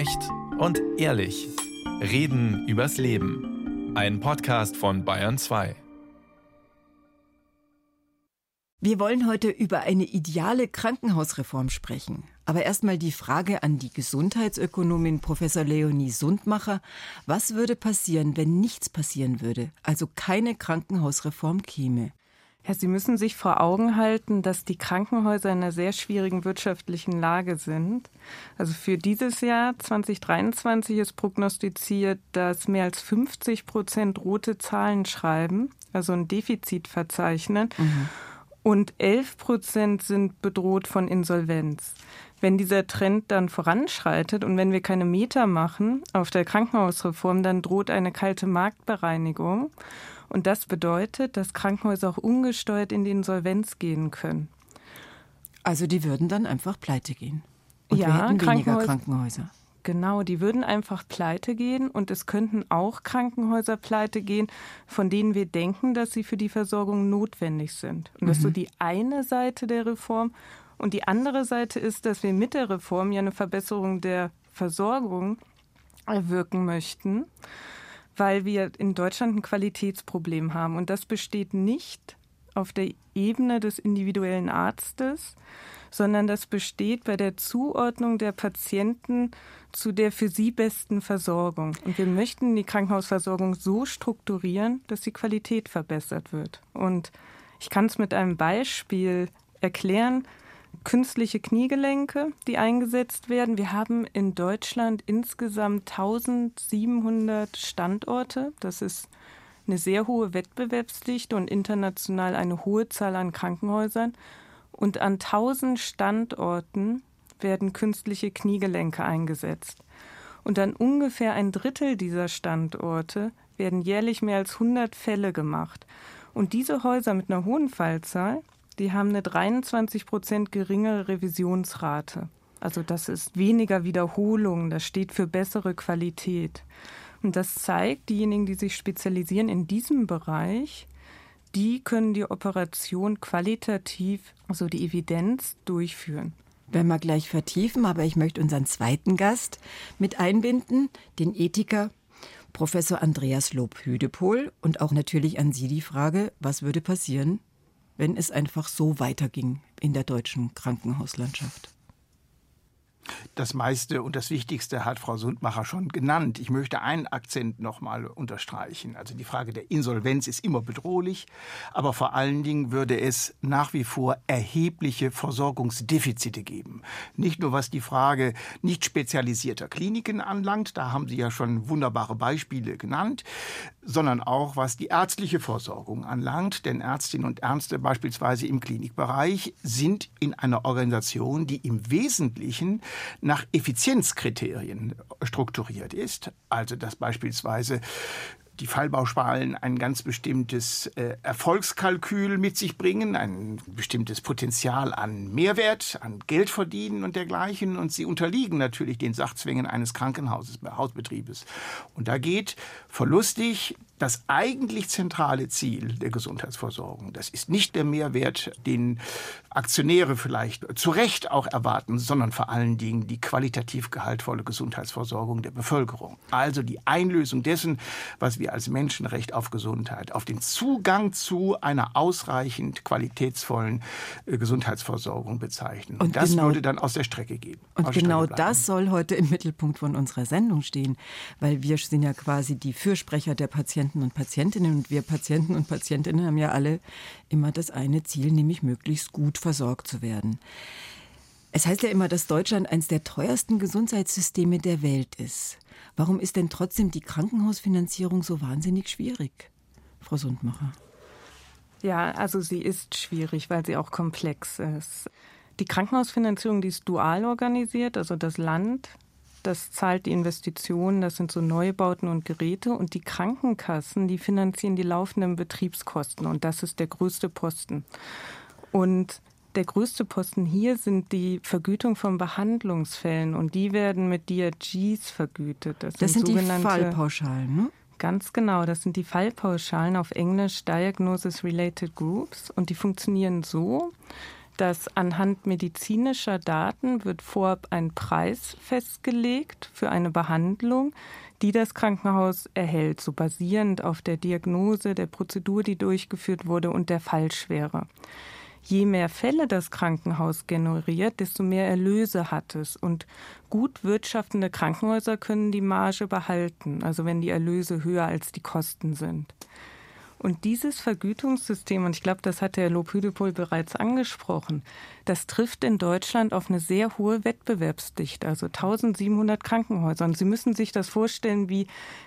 Echt und ehrlich. Reden übers Leben. Ein Podcast von Bayern 2. Wir wollen heute über eine ideale Krankenhausreform sprechen. Aber erstmal die Frage an die Gesundheitsökonomin Professor Leonie Sundmacher. Was würde passieren, wenn nichts passieren würde, also keine Krankenhausreform käme? Ja, Sie müssen sich vor Augen halten, dass die Krankenhäuser in einer sehr schwierigen wirtschaftlichen Lage sind. Also für dieses Jahr 2023 ist prognostiziert, dass mehr als 50 Prozent rote Zahlen schreiben, also ein Defizit verzeichnen. Mhm. Und 11 Prozent sind bedroht von Insolvenz. Wenn dieser Trend dann voranschreitet und wenn wir keine Meter machen auf der Krankenhausreform, dann droht eine kalte Marktbereinigung. Und das bedeutet, dass Krankenhäuser auch ungesteuert in die Insolvenz gehen können. Also die würden dann einfach pleite gehen. Und ja, wir hätten Krankenhäuser, Krankenhäuser. Genau, die würden einfach pleite gehen und es könnten auch Krankenhäuser pleite gehen, von denen wir denken, dass sie für die Versorgung notwendig sind. Und das ist so mhm. die eine Seite der Reform. Und die andere Seite ist, dass wir mit der Reform ja eine Verbesserung der Versorgung erwirken möchten weil wir in Deutschland ein Qualitätsproblem haben. Und das besteht nicht auf der Ebene des individuellen Arztes, sondern das besteht bei der Zuordnung der Patienten zu der für sie besten Versorgung. Und wir möchten die Krankenhausversorgung so strukturieren, dass die Qualität verbessert wird. Und ich kann es mit einem Beispiel erklären künstliche Kniegelenke, die eingesetzt werden. Wir haben in Deutschland insgesamt 1700 Standorte. Das ist eine sehr hohe Wettbewerbsdichte und international eine hohe Zahl an Krankenhäusern. Und an 1000 Standorten werden künstliche Kniegelenke eingesetzt. Und an ungefähr ein Drittel dieser Standorte werden jährlich mehr als 100 Fälle gemacht. Und diese Häuser mit einer hohen Fallzahl, die haben eine 23 Prozent geringere Revisionsrate. Also das ist weniger Wiederholungen, das steht für bessere Qualität. Und das zeigt, diejenigen, die sich spezialisieren in diesem Bereich, die können die Operation qualitativ, also die Evidenz, durchführen. Werden wir gleich vertiefen, aber ich möchte unseren zweiten Gast mit einbinden, den Ethiker Professor Andreas Lob-Hüdepohl. Und auch natürlich an Sie die Frage, was würde passieren, wenn es einfach so weiterging in der deutschen Krankenhauslandschaft? Das meiste und das Wichtigste hat Frau Sundmacher schon genannt. Ich möchte einen Akzent noch mal unterstreichen. Also die Frage der Insolvenz ist immer bedrohlich, aber vor allen Dingen würde es nach wie vor erhebliche Versorgungsdefizite geben. Nicht nur was die Frage nicht spezialisierter Kliniken anlangt, da haben Sie ja schon wunderbare Beispiele genannt, sondern auch was die ärztliche Versorgung anlangt. Denn Ärztinnen und Ärzte beispielsweise im Klinikbereich sind in einer Organisation, die im Wesentlichen nach Effizienzkriterien strukturiert ist. Also dass beispielsweise die Fallbauspalen ein ganz bestimmtes äh, Erfolgskalkül mit sich bringen, ein bestimmtes Potenzial an Mehrwert, an Geld verdienen und dergleichen. Und sie unterliegen natürlich den Sachzwängen eines Krankenhauses, Hausbetriebes. Und da geht verlustig das eigentlich zentrale Ziel der Gesundheitsversorgung. Das ist nicht der Mehrwert, den Aktionäre vielleicht zu Recht auch erwarten, sondern vor allen Dingen die qualitativ gehaltvolle Gesundheitsversorgung der Bevölkerung. Also die Einlösung dessen, was wir als Menschenrecht auf Gesundheit, auf den Zugang zu einer ausreichend qualitätsvollen äh, Gesundheitsversorgung bezeichnen. Und, und das genau, würde dann aus der Strecke gehen. Und genau das soll heute im Mittelpunkt von unserer Sendung stehen, weil wir sind ja quasi die Fürsprecher der Patienten Patienten und Patientinnen. Und wir Patienten und Patientinnen haben ja alle immer das eine Ziel, nämlich möglichst gut versorgt zu werden. Es heißt ja immer, dass Deutschland eines der teuersten Gesundheitssysteme der Welt ist. Warum ist denn trotzdem die Krankenhausfinanzierung so wahnsinnig schwierig, Frau Sundmacher? Ja, also sie ist schwierig, weil sie auch komplex ist. Die Krankenhausfinanzierung, die ist dual organisiert, also das Land das zahlt die Investitionen, das sind so Neubauten und Geräte. Und die Krankenkassen, die finanzieren die laufenden Betriebskosten. Und das ist der größte Posten. Und der größte Posten hier sind die Vergütung von Behandlungsfällen. Und die werden mit DRGs vergütet. Das, das sind, sind die Fallpauschalen, ne? Ganz genau, das sind die Fallpauschalen auf Englisch Diagnosis Related Groups und die funktionieren so, dass anhand medizinischer Daten wird vorab ein Preis festgelegt für eine Behandlung, die das Krankenhaus erhält, so basierend auf der Diagnose, der Prozedur, die durchgeführt wurde und der Fallschwere. Je mehr Fälle das Krankenhaus generiert, desto mehr Erlöse hat es. Und gut wirtschaftende Krankenhäuser können die Marge behalten, also wenn die Erlöse höher als die Kosten sind. Und dieses Vergütungssystem, und ich glaube, das hat Herr Lobhüdepol bereits angesprochen, das trifft in Deutschland auf eine sehr hohe Wettbewerbsdichte, also 1700 Krankenhäuser. Und Sie müssen sich das vorstellen wie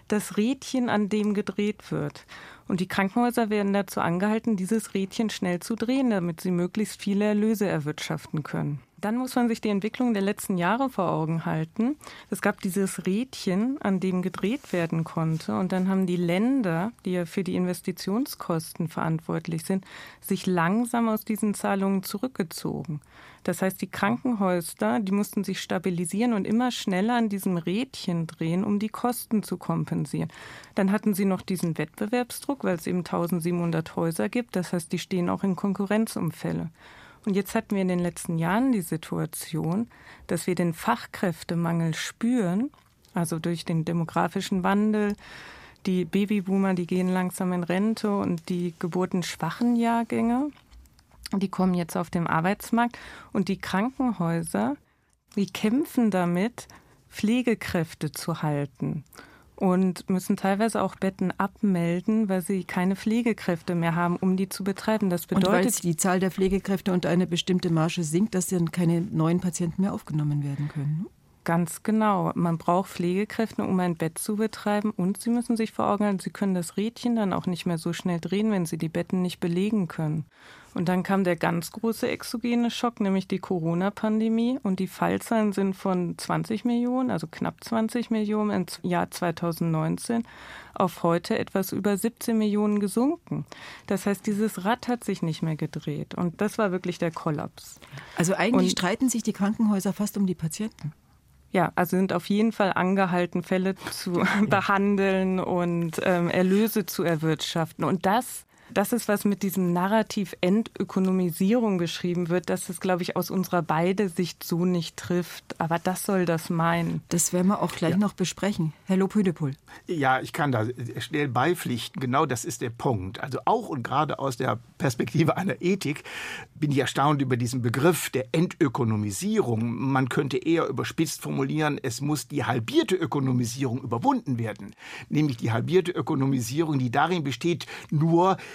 das Rädchen, an dem gedreht wird. Und die Krankenhäuser werden dazu angehalten, dieses Rädchen schnell zu drehen, damit sie möglichst viele Erlöse erwirtschaften können. Dann muss man sich die Entwicklung der letzten Jahre vor Augen halten. Es gab dieses Rädchen, an dem gedreht werden konnte. Und dann haben die Länder, die ja für die Investitionskosten verantwortlich sind, sich langsam aus diesen Zahlungen zurückgezogen. Das heißt, die Krankenhäuser, die mussten sich stabilisieren und immer schneller an diesem Rädchen drehen, um die Kosten zu kompensieren. Dann hatten sie noch diesen Wettbewerbsdruck, weil es eben 1700 Häuser gibt. Das heißt, die stehen auch in Konkurrenzumfälle. Und jetzt hatten wir in den letzten Jahren die Situation, dass wir den Fachkräftemangel spüren, also durch den demografischen Wandel. Die Babyboomer, die gehen langsam in Rente und die geburtenschwachen Jahrgänge, die kommen jetzt auf den Arbeitsmarkt und die Krankenhäuser, die kämpfen damit, Pflegekräfte zu halten und müssen teilweise auch Betten abmelden, weil sie keine Pflegekräfte mehr haben, um die zu betreiben. Das bedeutet, und weil die Zahl der Pflegekräfte unter eine bestimmte Marge sinkt, dass dann keine neuen Patienten mehr aufgenommen werden können. Ganz genau. Man braucht Pflegekräfte, um ein Bett zu betreiben. Und Sie müssen sich vor Augen halten, Sie können das Rädchen dann auch nicht mehr so schnell drehen, wenn Sie die Betten nicht belegen können. Und dann kam der ganz große exogene Schock, nämlich die Corona-Pandemie. Und die Fallzahlen sind von 20 Millionen, also knapp 20 Millionen im Jahr 2019, auf heute etwas über 17 Millionen gesunken. Das heißt, dieses Rad hat sich nicht mehr gedreht. Und das war wirklich der Kollaps. Also eigentlich Und streiten sich die Krankenhäuser fast um die Patienten. Ja, also sind auf jeden Fall angehalten, Fälle zu behandeln und ähm, Erlöse zu erwirtschaften. Und das das ist, was mit diesem Narrativ Entökonomisierung beschrieben wird, dass es, glaube ich, aus unserer beide Sicht so nicht trifft. Aber das soll das meinen. Das werden wir auch gleich ja. noch besprechen. Herr Lobhüdepohl. Ja, ich kann da schnell beipflichten. Genau das ist der Punkt. Also auch und gerade aus der Perspektive einer Ethik bin ich erstaunt über diesen Begriff der Entökonomisierung. Man könnte eher überspitzt formulieren, es muss die halbierte Ökonomisierung überwunden werden. Nämlich die halbierte Ökonomisierung, die darin besteht, nur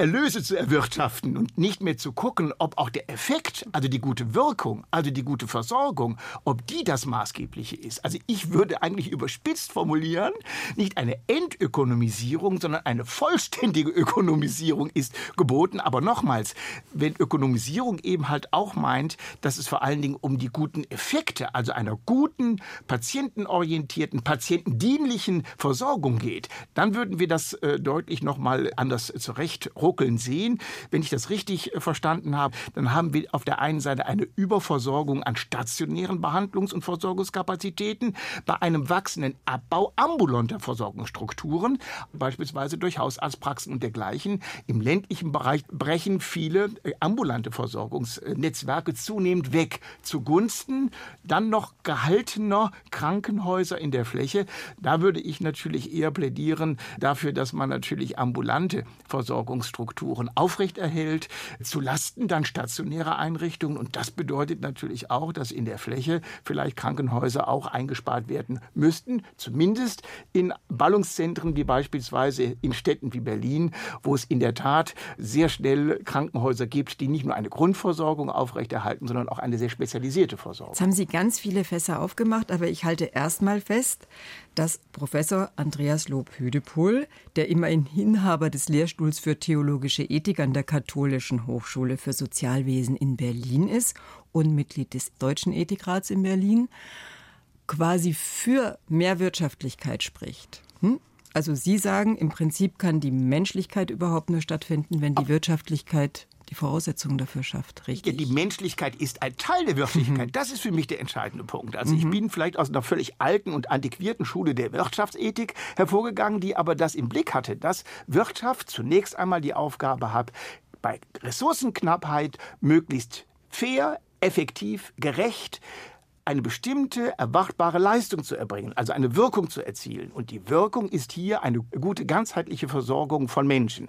Erlöse zu erwirtschaften und nicht mehr zu gucken, ob auch der Effekt, also die gute Wirkung, also die gute Versorgung, ob die das Maßgebliche ist. Also ich würde eigentlich überspitzt formulieren, nicht eine Entökonomisierung, sondern eine vollständige Ökonomisierung ist geboten. Aber nochmals, wenn Ökonomisierung eben halt auch meint, dass es vor allen Dingen um die guten Effekte, also einer guten, patientenorientierten, patientendienlichen Versorgung geht, dann würden wir das äh, deutlich nochmal anders zurecht ruckeln sehen. Wenn ich das richtig äh, verstanden habe, dann haben wir auf der einen Seite eine Überversorgung an stationären Behandlungs- und Versorgungskapazitäten, bei einem wachsenden Abbau ambulanter Versorgungsstrukturen, beispielsweise durch Hausarztpraxen und dergleichen. Im ländlichen Bereich brechen viele äh, ambulante Versorgungsnetzwerke zunehmend weg zugunsten dann noch gehaltener Krankenhäuser in der Fläche. Da würde ich natürlich eher plädieren dafür, dass man natürlich ambulante Versorgungsstrukturen Strukturen aufrechterhält, zu Lasten dann stationärer Einrichtungen. Und das bedeutet natürlich auch, dass in der Fläche vielleicht Krankenhäuser auch eingespart werden müssten, zumindest in Ballungszentren wie beispielsweise in Städten wie Berlin, wo es in der Tat sehr schnell Krankenhäuser gibt, die nicht nur eine Grundversorgung aufrechterhalten, sondern auch eine sehr spezialisierte Versorgung. Jetzt haben Sie ganz viele Fässer aufgemacht, aber ich halte erstmal fest, dass Professor Andreas Lob-Hüdepohl, der immerhin Inhaber des Lehrstuhls für Theologische Ethik an der Katholischen Hochschule für Sozialwesen in Berlin ist und Mitglied des Deutschen Ethikrats in Berlin, quasi für mehr Wirtschaftlichkeit spricht. Hm? Also Sie sagen, im Prinzip kann die Menschlichkeit überhaupt nur stattfinden, wenn die Wirtschaftlichkeit die Voraussetzungen dafür schafft, richtig? Ja, die Menschlichkeit ist ein Teil der Wirtschaftlichkeit. Mhm. Das ist für mich der entscheidende Punkt. Also mhm. ich bin vielleicht aus einer völlig alten und antiquierten Schule der Wirtschaftsethik hervorgegangen, die aber das im Blick hatte, dass Wirtschaft zunächst einmal die Aufgabe hat, bei Ressourcenknappheit möglichst fair, effektiv, gerecht eine bestimmte erwartbare Leistung zu erbringen, also eine Wirkung zu erzielen. Und die Wirkung ist hier eine gute ganzheitliche Versorgung von Menschen.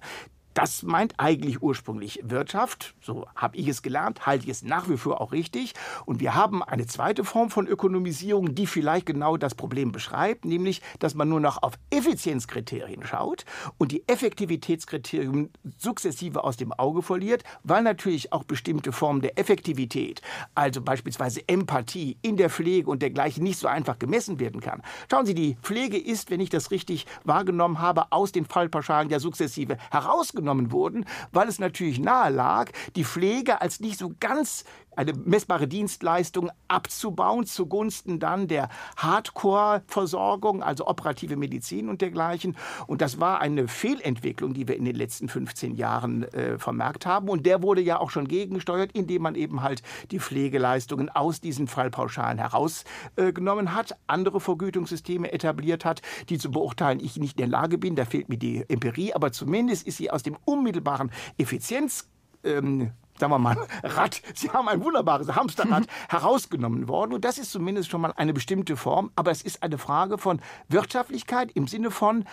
Das meint eigentlich ursprünglich Wirtschaft, so habe ich es gelernt, halte ich es nach wie vor auch richtig. Und wir haben eine zweite Form von Ökonomisierung, die vielleicht genau das Problem beschreibt, nämlich, dass man nur noch auf Effizienzkriterien schaut und die Effektivitätskriterien sukzessive aus dem Auge verliert, weil natürlich auch bestimmte Formen der Effektivität, also beispielsweise Empathie in der Pflege und dergleichen, nicht so einfach gemessen werden kann. Schauen Sie, die Pflege ist, wenn ich das richtig wahrgenommen habe, aus den Fallpauschalen ja sukzessive herausgenommen aufgenommen wurden, weil es natürlich nahe lag, die Pflege als nicht so ganz eine messbare Dienstleistung abzubauen zugunsten dann der Hardcore-Versorgung, also operative Medizin und dergleichen. Und das war eine Fehlentwicklung, die wir in den letzten 15 Jahren äh, vermerkt haben. Und der wurde ja auch schon gegengesteuert, indem man eben halt die Pflegeleistungen aus diesen Fallpauschalen herausgenommen äh, hat, andere Vergütungssysteme etabliert hat, die zu beurteilen ich nicht in der Lage bin. Da fehlt mir die Empirie, aber zumindest ist sie aus dem unmittelbaren Effizienz ähm, sagen wir mal, Rad, Sie haben ein wunderbares Hamsterrad herausgenommen worden. Und das ist zumindest schon mal eine bestimmte Form. Aber es ist eine Frage von Wirtschaftlichkeit im Sinne von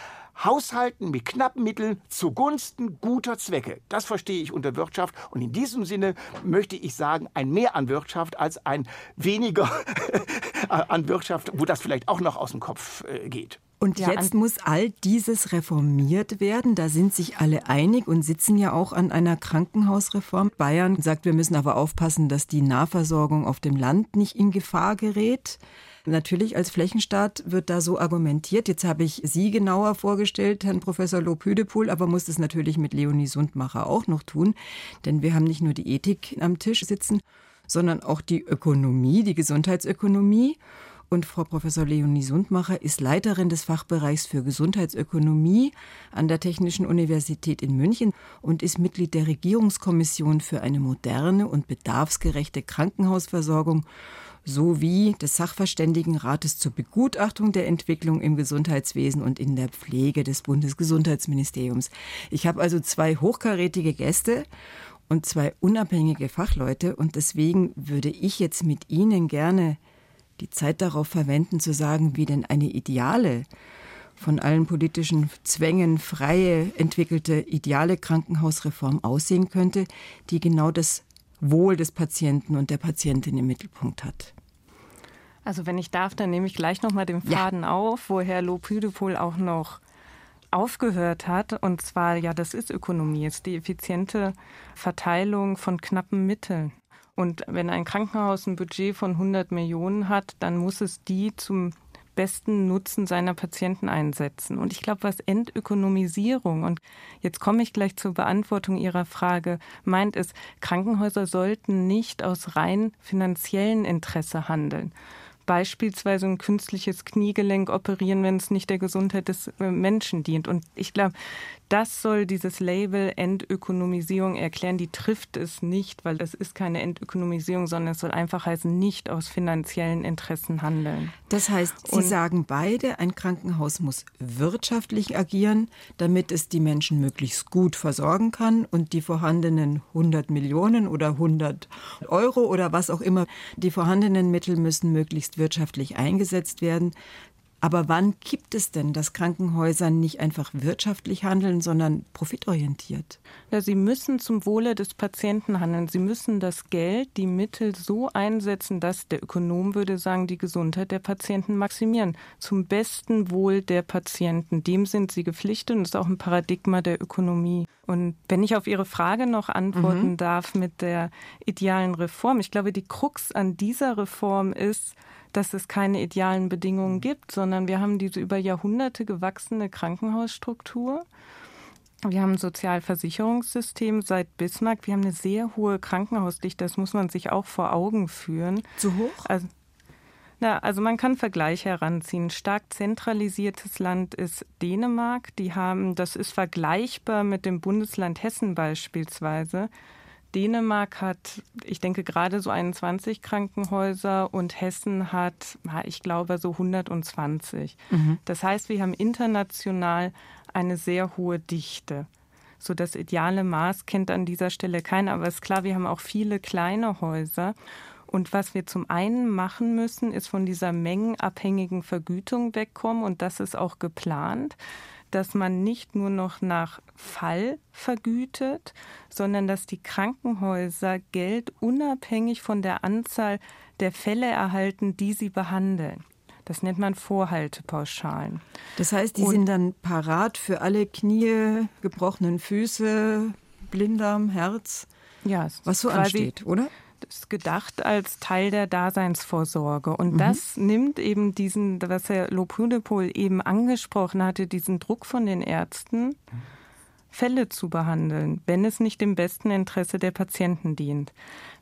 Haushalten mit knappen Mitteln zugunsten guter Zwecke. Das verstehe ich unter Wirtschaft. Und in diesem Sinne möchte ich sagen, ein Mehr an Wirtschaft als ein weniger an Wirtschaft, wo das vielleicht auch noch aus dem Kopf äh, geht. Und ja, jetzt muss all dieses reformiert werden. Da sind sich alle einig und sitzen ja auch an einer Krankenhausreform. Bayern sagt, wir müssen aber aufpassen, dass die Nahversorgung auf dem Land nicht in Gefahr gerät. Natürlich als Flächenstaat wird da so argumentiert. Jetzt habe ich Sie genauer vorgestellt, Herrn Professor Lobhüdepohl, aber muss das natürlich mit Leonie Sundmacher auch noch tun. Denn wir haben nicht nur die Ethik am Tisch sitzen, sondern auch die Ökonomie, die Gesundheitsökonomie. Und Frau Professor Leonie Sundmacher ist Leiterin des Fachbereichs für Gesundheitsökonomie an der Technischen Universität in München und ist Mitglied der Regierungskommission für eine moderne und bedarfsgerechte Krankenhausversorgung sowie des Sachverständigenrates zur Begutachtung der Entwicklung im Gesundheitswesen und in der Pflege des Bundesgesundheitsministeriums. Ich habe also zwei hochkarätige Gäste und zwei unabhängige Fachleute und deswegen würde ich jetzt mit Ihnen gerne die Zeit darauf verwenden, zu sagen, wie denn eine ideale, von allen politischen Zwängen freie entwickelte ideale Krankenhausreform aussehen könnte, die genau das Wohl des Patienten und der Patientin im Mittelpunkt hat. Also wenn ich darf, dann nehme ich gleich noch mal den Faden ja. auf, wo Herr Lopüdepol auch noch aufgehört hat. Und zwar, ja, das ist Ökonomie, ist die effiziente Verteilung von knappen Mitteln. Und wenn ein Krankenhaus ein Budget von 100 Millionen hat, dann muss es die zum besten Nutzen seiner Patienten einsetzen. Und ich glaube, was Entökonomisierung, und jetzt komme ich gleich zur Beantwortung Ihrer Frage, meint es, Krankenhäuser sollten nicht aus rein finanziellen Interesse handeln beispielsweise ein künstliches Kniegelenk operieren, wenn es nicht der Gesundheit des äh, Menschen dient. Und ich glaube, das soll dieses Label Entökonomisierung erklären. Die trifft es nicht, weil das ist keine Entökonomisierung, sondern es soll einfach heißen, nicht aus finanziellen Interessen handeln. Das heißt, Sie Und sagen beide, ein Krankenhaus muss wirtschaftlich agieren, damit es die Menschen möglichst gut versorgen kann und die vorhandenen 100 Millionen oder 100 Euro oder was auch immer, die vorhandenen Mittel müssen möglichst wirtschaftlich eingesetzt werden. Aber wann kippt es denn, dass Krankenhäuser nicht einfach wirtschaftlich handeln, sondern profitorientiert? Ja, sie müssen zum Wohle des Patienten handeln. Sie müssen das Geld, die Mittel so einsetzen, dass der Ökonom würde sagen, die Gesundheit der Patienten maximieren. Zum besten Wohl der Patienten. Dem sind sie gepflichtet und das ist auch ein Paradigma der Ökonomie. Und wenn ich auf Ihre Frage noch antworten mhm. darf mit der idealen Reform, ich glaube, die Krux an dieser Reform ist, dass es keine idealen Bedingungen gibt, sondern wir haben diese über Jahrhunderte gewachsene Krankenhausstruktur. Wir haben ein Sozialversicherungssystem seit Bismarck. Wir haben eine sehr hohe Krankenhausdichte. Das muss man sich auch vor Augen führen. Zu hoch? Also, na, also man kann Vergleiche heranziehen. Stark zentralisiertes Land ist Dänemark. Die haben, das ist vergleichbar mit dem Bundesland Hessen beispielsweise. Dänemark hat, ich denke, gerade so 21 Krankenhäuser und Hessen hat, ich glaube, so 120. Mhm. Das heißt, wir haben international eine sehr hohe Dichte. so das ideale Maß kennt an dieser Stelle keiner, aber es ist klar, wir haben auch viele kleine Häuser. Und was wir zum einen machen müssen, ist von dieser mengenabhängigen Vergütung wegkommen und das ist auch geplant dass man nicht nur noch nach Fall vergütet, sondern dass die Krankenhäuser Geld unabhängig von der Anzahl der Fälle erhalten, die sie behandeln. Das nennt man Vorhaltepauschalen. Das heißt, die Und sind dann parat für alle Knie, gebrochenen Füße, Blinddarm, Herz, ja, was so ansteht, oder? Ist gedacht als Teil der Daseinsvorsorge. Und mhm. das nimmt eben diesen, was Herr Lopudepol eben angesprochen hatte, diesen Druck von den Ärzten, Fälle zu behandeln, wenn es nicht im besten Interesse der Patienten dient.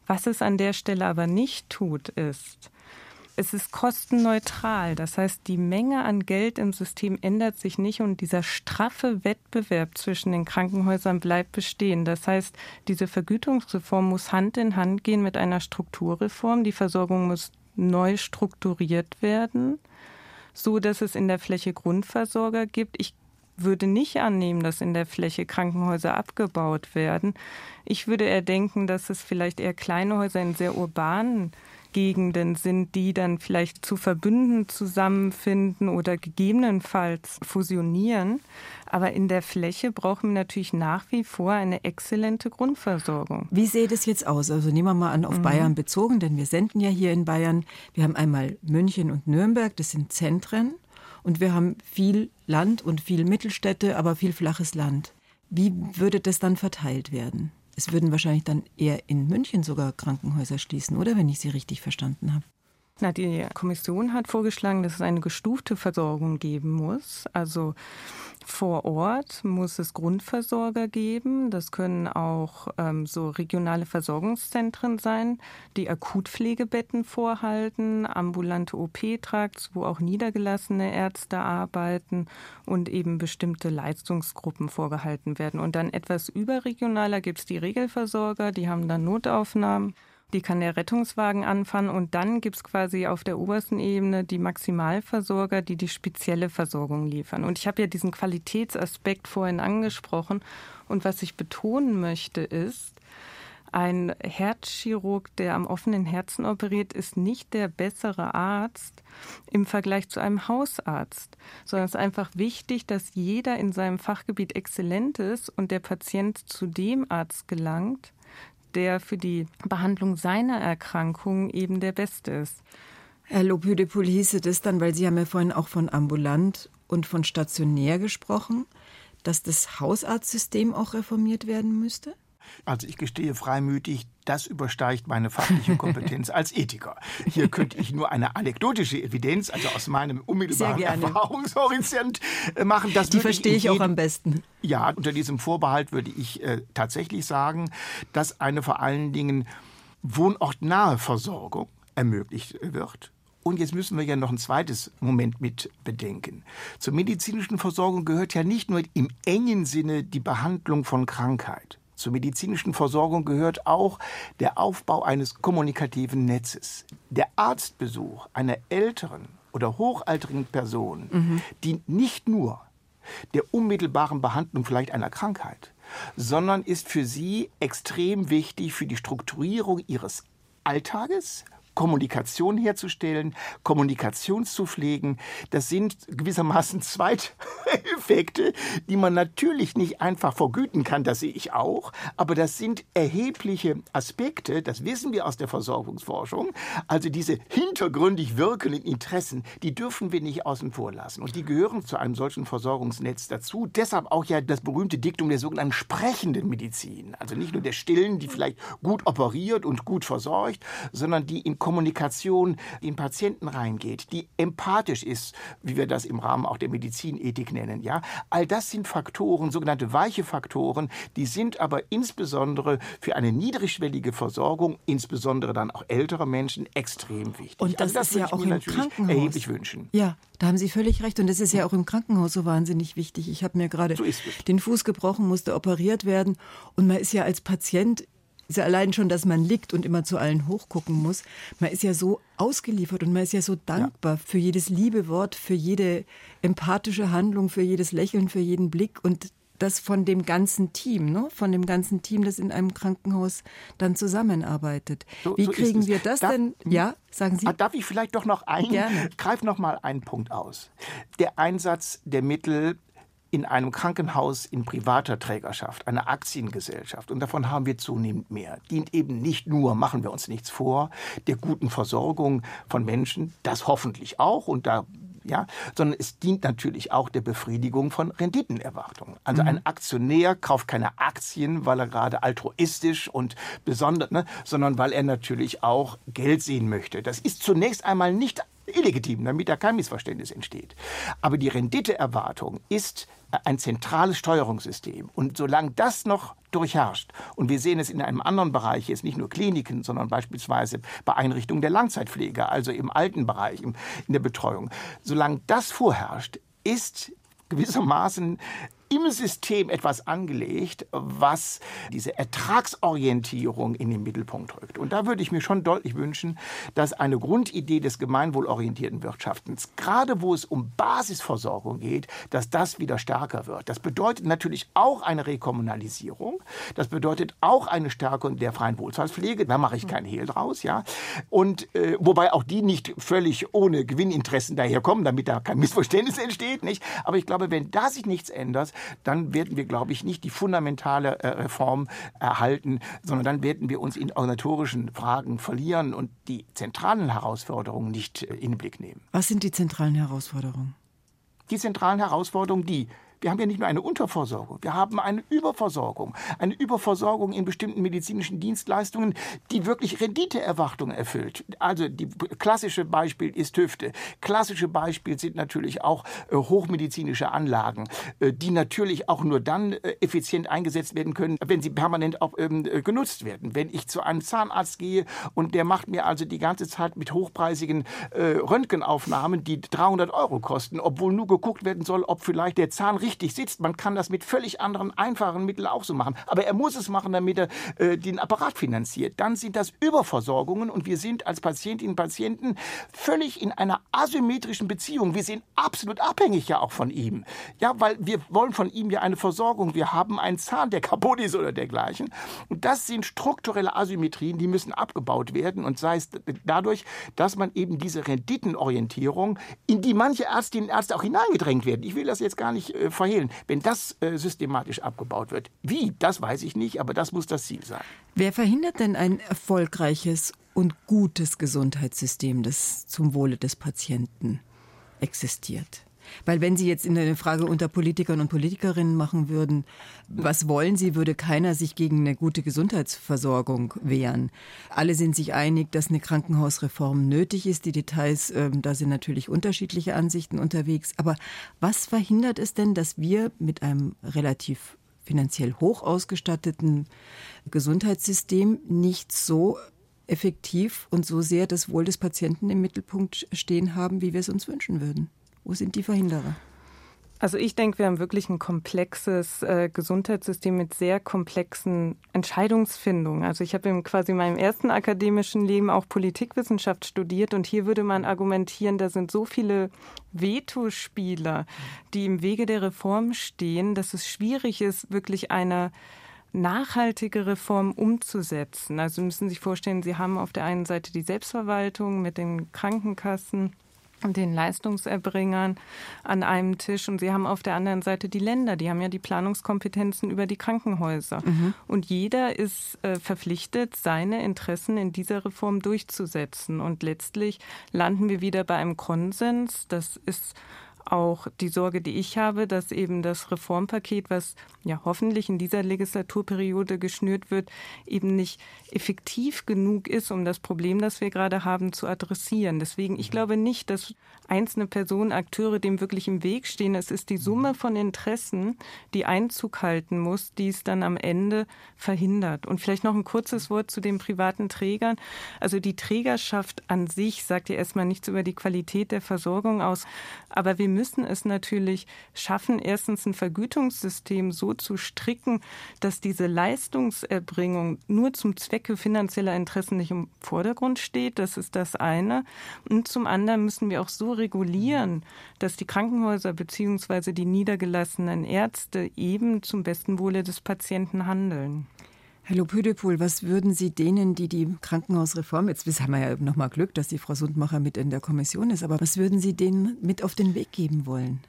Was es an der Stelle aber nicht tut, ist, es ist kostenneutral. Das heißt, die Menge an Geld im System ändert sich nicht und dieser straffe Wettbewerb zwischen den Krankenhäusern bleibt bestehen. Das heißt, diese Vergütungsreform muss Hand in Hand gehen mit einer Strukturreform. Die Versorgung muss neu strukturiert werden, so dass es in der Fläche Grundversorger gibt. Ich würde nicht annehmen, dass in der Fläche Krankenhäuser abgebaut werden. Ich würde eher denken, dass es vielleicht eher kleine Häuser in sehr urbanen Gegenden sind, die dann vielleicht zu Verbünden zusammenfinden oder gegebenenfalls fusionieren. Aber in der Fläche brauchen wir natürlich nach wie vor eine exzellente Grundversorgung. Wie sieht es jetzt aus? Also nehmen wir mal an, auf mhm. Bayern bezogen, denn wir senden ja hier in Bayern. Wir haben einmal München und Nürnberg, das sind Zentren. Und wir haben viel Land und viel Mittelstädte, aber viel flaches Land. Wie würde das dann verteilt werden? Es würden wahrscheinlich dann eher in München sogar Krankenhäuser schließen, oder wenn ich Sie richtig verstanden habe. Na, die Kommission hat vorgeschlagen, dass es eine gestufte Versorgung geben muss. Also vor Ort muss es Grundversorger geben. Das können auch ähm, so regionale Versorgungszentren sein, die Akutpflegebetten vorhalten, ambulante OP-Trakts, wo auch niedergelassene Ärzte arbeiten und eben bestimmte Leistungsgruppen vorgehalten werden. Und dann etwas überregionaler gibt es die Regelversorger, die haben dann Notaufnahmen die kann der Rettungswagen anfahren und dann gibt es quasi auf der obersten Ebene die Maximalversorger, die die spezielle Versorgung liefern. Und ich habe ja diesen Qualitätsaspekt vorhin angesprochen und was ich betonen möchte ist, ein Herzchirurg, der am offenen Herzen operiert, ist nicht der bessere Arzt im Vergleich zu einem Hausarzt, sondern es ist einfach wichtig, dass jeder in seinem Fachgebiet exzellent ist und der Patient zu dem Arzt gelangt, der für die Behandlung seiner Erkrankung eben der beste ist. Herr Lopüdepol hieße das dann, weil Sie haben ja vorhin auch von ambulant und von stationär gesprochen, dass das Hausarztsystem auch reformiert werden müsste? Also ich gestehe freimütig, das übersteigt meine fachliche Kompetenz als Ethiker. Hier könnte ich nur eine anekdotische Evidenz, also aus meinem unmittelbaren Erfahrungshorizont äh, machen. Das Die verstehe ich auch am besten. Ja, unter diesem Vorbehalt würde ich äh, tatsächlich sagen, dass eine vor allen Dingen wohnortnahe Versorgung ermöglicht wird. Und jetzt müssen wir ja noch ein zweites Moment mit bedenken. Zur medizinischen Versorgung gehört ja nicht nur im engen Sinne die Behandlung von Krankheit. Zur medizinischen Versorgung gehört auch der Aufbau eines kommunikativen Netzes. Der Arztbesuch einer älteren oder hochaltrigen Person mhm. dient nicht nur der unmittelbaren Behandlung vielleicht einer Krankheit, sondern ist für sie extrem wichtig für die Strukturierung ihres Alltages, Kommunikation herzustellen, Kommunikation zu pflegen. Das sind gewissermaßen Zweiteffekte, die man natürlich nicht einfach vergüten kann, das sehe ich auch, aber das sind erhebliche Aspekte, das wissen wir aus der Versorgungsforschung. Also diese hintergründig wirkenden Interessen, die dürfen wir nicht außen vor lassen und die gehören zu einem solchen Versorgungsnetz dazu. Deshalb auch ja das berühmte Diktum der sogenannten sprechenden Medizin, also nicht nur der stillen, die vielleicht gut operiert und gut versorgt, sondern die in Kommunikation in Patienten reingeht, die empathisch ist, wie wir das im Rahmen auch der Medizinethik nennen, ja. All das sind Faktoren, sogenannte weiche Faktoren, die sind aber insbesondere für eine niedrigschwellige Versorgung, insbesondere dann auch ältere Menschen, extrem wichtig. Und das, also das ist ja auch im Krankenhaus. erheblich wünschen. Ja, da haben Sie völlig recht. Und das ist ja auch im Krankenhaus so wahnsinnig wichtig. Ich habe mir gerade so den Fuß gebrochen, musste operiert werden. Und man ist ja als Patient ist ja allein schon, dass man liegt und immer zu allen hochgucken muss. Man ist ja so ausgeliefert und man ist ja so dankbar ja. für jedes liebe Wort, für jede empathische Handlung, für jedes Lächeln, für jeden Blick. Und das von dem ganzen Team, ne? von dem ganzen Team, das in einem Krankenhaus dann zusammenarbeitet. So, Wie so kriegen wir das darf, denn? Hm? Ja, sagen Sie. Ah, darf ich vielleicht doch noch einen? Gerne. Greif noch mal einen Punkt aus. Der Einsatz der Mittel in einem Krankenhaus in privater Trägerschaft, eine Aktiengesellschaft, und davon haben wir zunehmend mehr, dient eben nicht nur, machen wir uns nichts vor, der guten Versorgung von Menschen, das hoffentlich auch, und da ja, sondern es dient natürlich auch der Befriedigung von Renditenerwartungen. Also mhm. ein Aktionär kauft keine Aktien, weil er gerade altruistisch und besonders, ne, sondern weil er natürlich auch Geld sehen möchte. Das ist zunächst einmal nicht illegitim, damit da kein Missverständnis entsteht. Aber die Renditeerwartung ist ein zentrales Steuerungssystem. Und solange das noch durchherrscht, und wir sehen es in einem anderen Bereich, jetzt nicht nur Kliniken, sondern beispielsweise bei Einrichtungen der Langzeitpflege, also im alten Bereich, in der Betreuung, solange das vorherrscht, ist gewissermaßen im System etwas angelegt, was diese Ertragsorientierung in den Mittelpunkt rückt. Und da würde ich mir schon deutlich wünschen, dass eine Grundidee des gemeinwohlorientierten Wirtschaftens, gerade wo es um Basisversorgung geht, dass das wieder stärker wird. Das bedeutet natürlich auch eine Rekommunalisierung. Das bedeutet auch eine Stärkung der freien Wohlfahrtspflege. Da mache ich keinen Hehl draus, ja. Und äh, wobei auch die nicht völlig ohne Gewinninteressen daherkommen, damit da kein Missverständnis entsteht, nicht? Aber ich glaube, wenn da sich nichts ändert, dann werden wir, glaube ich, nicht die fundamentale äh, Reform erhalten, sondern dann werden wir uns in organisatorischen Fragen verlieren und die zentralen Herausforderungen nicht äh, in den Blick nehmen. Was sind die zentralen Herausforderungen? Die zentralen Herausforderungen, die wir haben ja nicht nur eine Unterversorgung, wir haben eine Überversorgung. Eine Überversorgung in bestimmten medizinischen Dienstleistungen, die wirklich Renditeerwartungen erfüllt. Also die klassische Beispiel ist Hüfte. Klassische Beispiel sind natürlich auch äh, hochmedizinische Anlagen, äh, die natürlich auch nur dann äh, effizient eingesetzt werden können, wenn sie permanent auch ähm, äh, genutzt werden. Wenn ich zu einem Zahnarzt gehe und der macht mir also die ganze Zeit mit hochpreisigen äh, Röntgenaufnahmen, die 300 Euro kosten, obwohl nur geguckt werden soll, ob vielleicht der Zahn richtig richtig sitzt. Man kann das mit völlig anderen, einfachen Mitteln auch so machen. Aber er muss es machen, damit er äh, den Apparat finanziert. Dann sind das Überversorgungen und wir sind als Patientinnen und Patienten völlig in einer asymmetrischen Beziehung. Wir sind absolut abhängig ja auch von ihm. Ja, weil wir wollen von ihm ja eine Versorgung. Wir haben einen Zahn, der kaputt ist oder dergleichen. Und das sind strukturelle Asymmetrien, die müssen abgebaut werden. Und sei es dadurch, dass man eben diese Renditenorientierung, in die manche Ärztinnen und Ärzte auch hineingedrängt werden. Ich will das jetzt gar nicht äh, verhehlen. Wenn das äh, systematisch abgebaut wird, wie, das weiß ich nicht, aber das muss das Ziel sein. Wer verhindert denn ein erfolgreiches und gutes Gesundheitssystem, das zum Wohle des Patienten existiert? Weil wenn Sie jetzt in eine Frage unter Politikern und Politikerinnen machen würden, was wollen Sie, würde keiner sich gegen eine gute Gesundheitsversorgung wehren. Alle sind sich einig, dass eine Krankenhausreform nötig ist. Die Details, äh, da sind natürlich unterschiedliche Ansichten unterwegs. Aber was verhindert es denn, dass wir mit einem relativ finanziell hoch ausgestatteten Gesundheitssystem nicht so effektiv und so sehr das Wohl des Patienten im Mittelpunkt stehen haben, wie wir es uns wünschen würden? Wo sind die Verhinderer? Also ich denke, wir haben wirklich ein komplexes äh, Gesundheitssystem mit sehr komplexen Entscheidungsfindungen. Also ich habe in quasi meinem ersten akademischen Leben auch Politikwissenschaft studiert und hier würde man argumentieren, da sind so viele Vetospieler, die im Wege der Reform stehen, dass es schwierig ist, wirklich eine nachhaltige Reform umzusetzen. Also Sie müssen sich vorstellen, Sie haben auf der einen Seite die Selbstverwaltung mit den Krankenkassen den Leistungserbringern an einem Tisch und sie haben auf der anderen Seite die Länder, die haben ja die Planungskompetenzen über die Krankenhäuser. Mhm. Und jeder ist äh, verpflichtet, seine Interessen in dieser Reform durchzusetzen. Und letztlich landen wir wieder bei einem Konsens. Das ist auch die Sorge, die ich habe, dass eben das Reformpaket, was ja hoffentlich in dieser Legislaturperiode geschnürt wird, eben nicht effektiv genug ist, um das Problem, das wir gerade haben, zu adressieren. Deswegen, ich glaube nicht, dass einzelne Personen, Akteure dem wirklich im Weg stehen. Es ist die Summe von Interessen, die Einzug halten muss, die es dann am Ende verhindert. Und vielleicht noch ein kurzes Wort zu den privaten Trägern. Also die Trägerschaft an sich sagt ja erstmal nichts über die Qualität der Versorgung aus, aber wir müssen es natürlich schaffen, erstens ein Vergütungssystem so zu stricken, dass diese Leistungserbringung nur zum Zwecke finanzieller Interessen nicht im Vordergrund steht. Das ist das eine. Und zum anderen müssen wir auch so regulieren, dass die Krankenhäuser bzw. die niedergelassenen Ärzte eben zum besten Wohle des Patienten handeln. Herr Lopödepohl, was würden Sie denen, die die Krankenhausreform, jetzt haben wir ja nochmal Glück, dass die Frau Sundmacher mit in der Kommission ist, aber was würden Sie denen mit auf den Weg geben wollen?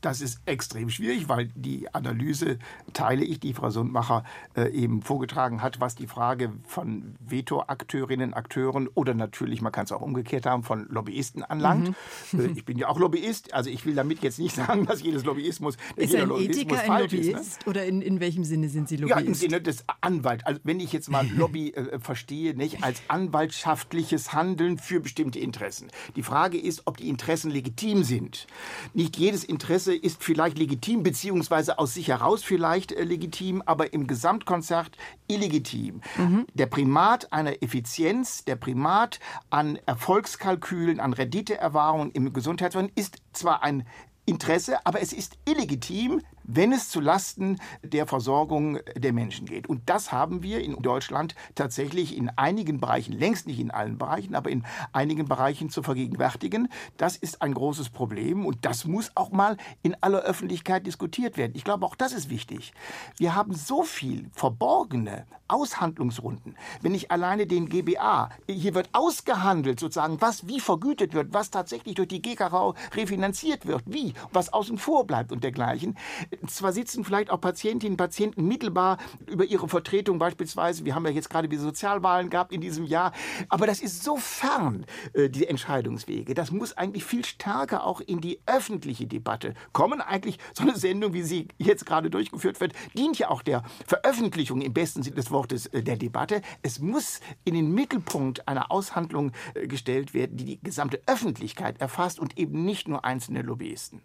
Das ist extrem schwierig, weil die Analyse teile ich, die Frau Sundmacher äh, eben vorgetragen hat, was die Frage von Veto-Akteurinnen, Akteuren oder natürlich, man kann es auch umgekehrt haben, von Lobbyisten anlangt. Mhm. Äh, ich bin ja auch Lobbyist, also ich will damit jetzt nicht sagen, dass jedes Lobbyismus, ist jeder ein Ethiker ein Lobbyist? Ist, ne? Oder in, in welchem Sinne sind Sie Lobbyist? Ja, im Sinne des Anwalts. Also wenn ich jetzt mal Lobby äh, verstehe, nicht als anwaltschaftliches Handeln für bestimmte Interessen. Die Frage ist, ob die Interessen legitim sind. Nicht jedes Interesse Interesse ist vielleicht legitim, beziehungsweise aus sich heraus vielleicht äh, legitim, aber im Gesamtkonzert illegitim. Mhm. Der Primat einer Effizienz, der Primat an Erfolgskalkülen, an Renditeerwahrungen im Gesundheitswesen ist zwar ein Interesse, aber es ist illegitim, wenn es zu Lasten der Versorgung der Menschen geht. Und das haben wir in Deutschland tatsächlich in einigen Bereichen, längst nicht in allen Bereichen, aber in einigen Bereichen zu vergegenwärtigen. Das ist ein großes Problem und das muss auch mal in aller Öffentlichkeit diskutiert werden. Ich glaube, auch das ist wichtig. Wir haben so viel verborgene Aushandlungsrunden. Wenn ich alleine den GBA, hier wird ausgehandelt sozusagen, was wie vergütet wird, was tatsächlich durch die GKV refinanziert wird, wie, was außen vor bleibt und dergleichen. Zwar sitzen vielleicht auch Patientinnen und Patienten mittelbar über ihre Vertretung beispielsweise, wir haben ja jetzt gerade die Sozialwahlen gehabt in diesem Jahr, aber das ist so fern, äh, die Entscheidungswege. Das muss eigentlich viel stärker auch in die öffentliche Debatte kommen. Eigentlich so eine Sendung, wie sie jetzt gerade durchgeführt wird, dient ja auch der Veröffentlichung im besten Sinne des Wortes äh, der Debatte. Es muss in den Mittelpunkt einer Aushandlung äh, gestellt werden, die die gesamte Öffentlichkeit erfasst und eben nicht nur einzelne Lobbyisten.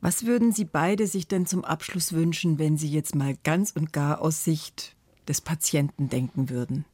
Was würden Sie beide sich denn zum Abschluss wünschen, wenn Sie jetzt mal ganz und gar aus Sicht des Patienten denken würden?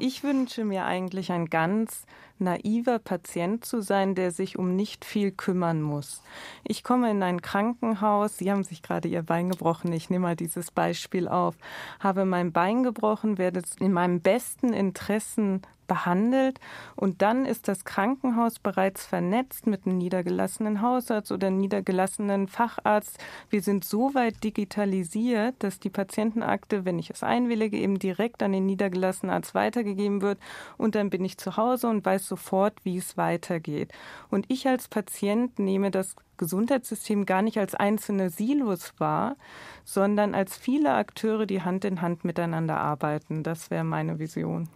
Ich wünsche mir eigentlich ein ganz naiver Patient zu sein, der sich um nicht viel kümmern muss. Ich komme in ein Krankenhaus, Sie haben sich gerade Ihr Bein gebrochen, ich nehme mal dieses Beispiel auf, habe mein Bein gebrochen, werde in meinem besten Interessen behandelt. Und dann ist das Krankenhaus bereits vernetzt mit einem niedergelassenen Hausarzt oder niedergelassenen Facharzt. Wir sind so weit digitalisiert, dass die Patientenakte, wenn ich es einwillige, eben direkt an den niedergelassenen Arzt weitergegeben wird. Und dann bin ich zu Hause und weiß sofort, wie es weitergeht. Und ich als Patient nehme das Gesundheitssystem gar nicht als einzelne Silos wahr, sondern als viele Akteure, die Hand in Hand miteinander arbeiten. Das wäre meine Vision.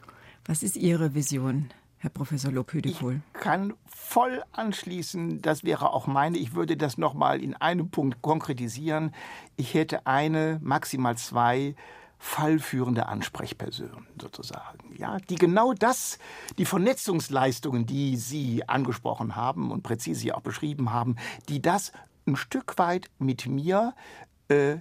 Was ist Ihre Vision, Herr Professor Lobhüdekohl? Ich kann voll anschließen, das wäre auch meine. Ich würde das nochmal in einem Punkt konkretisieren. Ich hätte eine, maximal zwei fallführende Ansprechpersonen sozusagen, ja, die genau das, die Vernetzungsleistungen, die Sie angesprochen haben und präzise auch beschrieben haben, die das ein Stück weit mit mir, äh,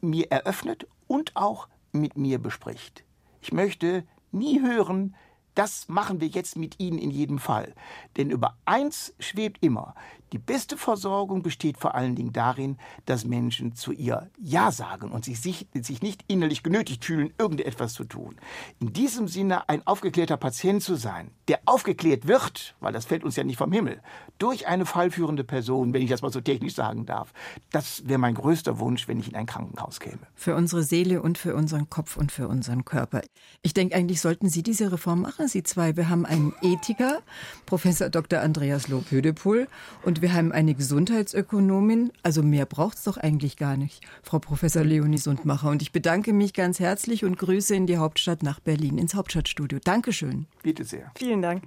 mir eröffnet und auch mit mir bespricht. Ich möchte nie hören, das machen wir jetzt mit Ihnen in jedem Fall. Denn über eins schwebt immer, die beste Versorgung besteht vor allen Dingen darin, dass Menschen zu ihr Ja sagen und sich, sich nicht innerlich genötigt fühlen, irgendetwas zu tun. In diesem Sinne ein aufgeklärter Patient zu sein, der aufgeklärt wird, weil das fällt uns ja nicht vom Himmel, durch eine fallführende Person, wenn ich das mal so technisch sagen darf, das wäre mein größter Wunsch, wenn ich in ein Krankenhaus käme. Für unsere Seele und für unseren Kopf und für unseren Körper. Ich denke, eigentlich sollten Sie diese Reform machen, Sie zwei. Wir haben einen Ethiker, Professor Dr. Andreas Lob-Hödepohl, und wir haben eine Gesundheitsökonomin. Also mehr braucht es doch eigentlich gar nicht, Frau Professor Leonie Sundmacher. Und ich bedanke mich ganz herzlich und grüße in die Hauptstadt nach Berlin, ins Hauptstadtstudio. Dankeschön. Bitte sehr. Vielen Dank.